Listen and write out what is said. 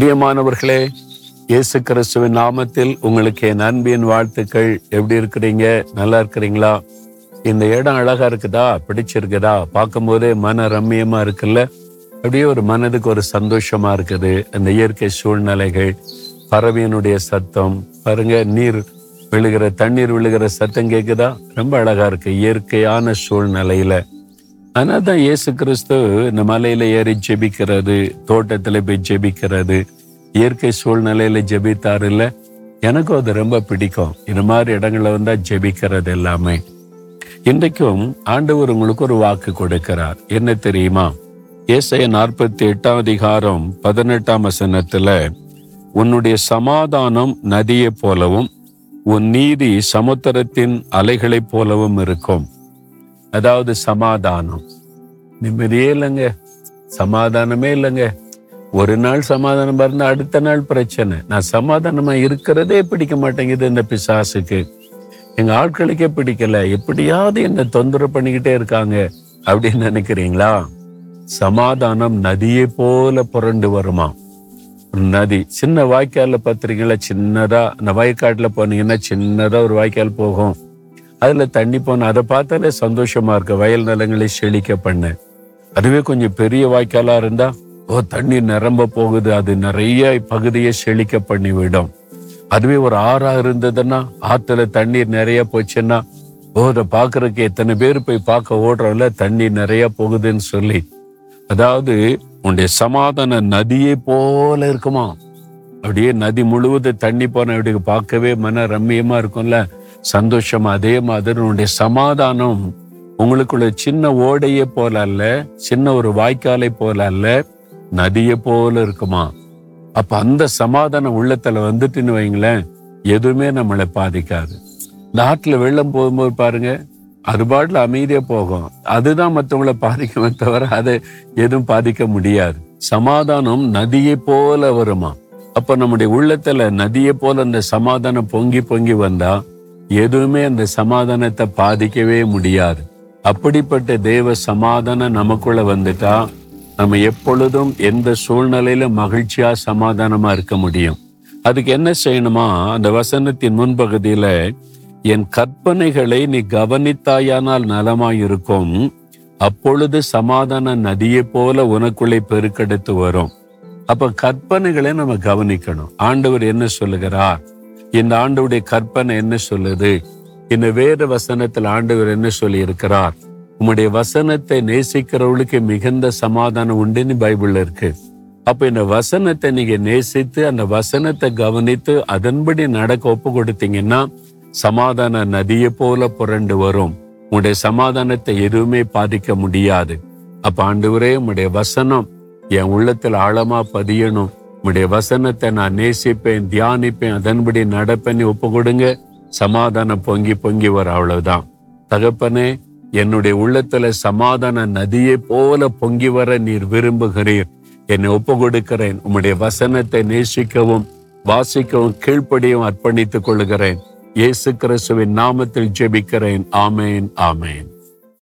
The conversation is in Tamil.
பிரியமானவர்களே இயேசு கிறிஸ்துவின் நாமத்தில் உங்களுக்கு என் அன்பின் வாழ்த்துக்கள். எப்படி இருக்கிறீங்க? நல்லா இருக்கிறீங்களா? இந்த இடம் அழகா இருக்குதா? பிடிச்சிருக்குதா? பார்க்கும்போதே மன ரம்மியமா இருக்குல்ல? அப்படியே ஒரு மனதுக்கு ஒரு சந்தோஷமா இருக்குது. அந்த இயற்கை சூழ்நிலைகள் பறவையினுடைய சத்தம் பாருங்க நீர் விழுகிற தண்ணீர் விழுகிற சத்தம் கேட்குதா ரொம்ப அழகா இருக்கு. இயற்கையான சூழ்நிலையில. ஆனால் தான் இயேசு கிறிஸ்து இந்த மலையில் ஏறி ஜெபிக்கிறது தோட்டத்தில் போய் ஜெபிக்கிறது இயற்கை சூழ்நிலையில் ஜெபித்தார் இல்லை எனக்கும் அது ரொம்ப பிடிக்கும். இந்த மாதிரி இடங்களில் வந்தால் ஜெபிக்கிறது எல்லாமே. இன்றைக்கும் ஆண்டவர் உங்களுக்கு ஒரு வாக்கு கொடுக்கிறார். என்ன தெரியுமா? ஏசாய நாற்பத்தி எட்டாம் அதிகாரம் பதினெட்டாம் வசனத்தில் உன்னுடைய சமாதானம் நதியைப் போலவும் உன் நீதி சமுத்திரத்தின் அலைகளைப் போலவும் இருக்கும். அதாவது சமாதானம். நிம்மதியே இல்லைங்க. சமாதானமே இல்லைங்க. ஒரு நாள் சமாதானம் இருந்தா அடுத்த நாள் பிரச்சனை. நான் சமாதானமா இருக்கிறதே பிடிக்க மாட்டேங்குது இந்த பிசாசுக்கு. எங்க ஆட்களுக்கே பிடிக்கல. எப்படியாவது என்ன தொந்தரவு பண்ணிக்கிட்டே இருக்காங்க. அப்படின்னு நினைக்கிறீங்களா? சமாதானம் நதியை போல புரண்டு வருமா? நதி. சின்ன வாய்க்காலில் பாத்திரீங்களா சின்னதா. அந்த வயக்காட்டில் போனீங்கன்னா சின்னதா ஒரு வாய்க்கால் போகும். அதில் தண்ணி போன அதை பார்த்தாலே சந்தோஷமா இருக்கு. வயல் நிலங்களை செழிக்க பண்ண. அதுவே கொஞ்சம் பெரிய வாய்க்காலா இருந்தா ஓ தண்ணி நிரம்ப போகுது. அது நிறைய பகுதியை செழிக்க பண்ணி விடும் அதுவே ஒரு ஆறா இருந்ததுன்னா ஆத்துல தண்ணீர் நிறைய போச்சுன்னா ஓ அதை பாக்குறதுக்கு எத்தனை பேர் போய் பார்க்க ஓடுறோம்ல தண்ணி நிறைய போகுதுன்னு சொல்லி. அதாவது உன்னுடைய சமாதான நதியை போல இருக்குமா? அப்படியே நதி முழுவதும் தண்ணி போன இப்படி பார்க்கவே மன ரம்மியமா இருக்கும்ல? சந்தோஷம் அதே மாதிரி உன்னுடைய சமாதானம் உங்களுக்குள்ள சின்ன ஓடையே போல அல்ல சின்ன ஒரு வாய்க்காலை போல அல்ல நதியை போல இருக்குமா? அப்ப அந்த சமாதானம் உள்ளத்துல வந்துட்டுன்னு வைங்களேன் எதுவுமே நம்மளை பாதிக்காது. நாட்டில் வெள்ளம் போகும்போது பாருங்க அது பாட்டில் அமைதியாக போகும். அதுதான் மற்றவங்களை பாதிக்குமே தவிர அதை எதுவும் பாதிக்க முடியாது. சமாதானம் நதியை போல வருமா? அப்ப நம்முடைய உள்ளத்துல நதியை போல அந்த சமாதானம் பொங்கி பொங்கி வந்தா எதுவுமே அந்த சமாதானத்தை பாதிக்கவே முடியாது. அப்படிப்பட்ட தேவ சமாதானம் நமக்குள்ள வந்துட்டா நம்ம எப்பொழுதும் எந்த சூழ்நிலையில மகிழ்ச்சியா சமாதானமா இருக்க முடியும். அதுக்கு என்ன செய்யணுமா? அந்த வசனத்தின் முன்பகுதியில என் கற்பனைகளை நீ கவனித்தாயானால் நலமாயிருக்கும். அப்பொழுது சமாதான நதியை போல உனக்குள்ளே பெருக்கெடுத்து வரும். அப்ப கற்பனைகளை நம்ம கவனிக்கணும். ஆண்டவர் என்ன சொல்லுகிறார்? இந்த ஆண்டவுடைய கற்பனை என்ன சொல்லுது? இந்த வேத வசனத்தில் ஆண்டவர் என்ன சொல்லி இருக்கிறார் உம்முடைய வசனத்தை நேசிக்கிறவளுக்கு மிகுந்த சமாதானம் உண்டுன்னு பைபிள்ல இருக்கு. அப்ப இந்த வசனத்தை நீங்க நேசித்து அந்த வசனத்தை கவனித்து அதன்படி நடக்க ஒப்பு கொடுத்தீங்கன்னா சமாதான நதியை போல புரண்டு வரும். உங்களுடைய சமாதானத்தை எதுவுமே பாதிக்க முடியாது. அப்ப ஆண்டவரே உங்களுடைய வசனம் என் உள்ளத்தில் ஆழமா பதியணும். உம்முடைய வசனத்தை நான் நேசிப்பேன் தியானிப்பேன் அதன்படி நடப்பேன்னு ஒப்பு கொடுங்க சமாதானம் பொங்கி பொங்கி வர அவ்வளவுதான். தகப்பனே என்னுடைய உள்ளத்துல சமாதான நதியை போல பொங்கி வர நீர் விரும்புகிறீர். என்னை ஒப்பு கொடுக்கிறேன் உம்முடைய வசனத்தை நேசிக்கவும் வாசிக்கவும் கீழ்ப்படியும் அர்ப்பணித்துக் கொள்கிறேன். இயேசு கிறிஸ்துவின் நாமத்தில் ஜெபிக்கிறேன். ஆமேன் ஆமேன்.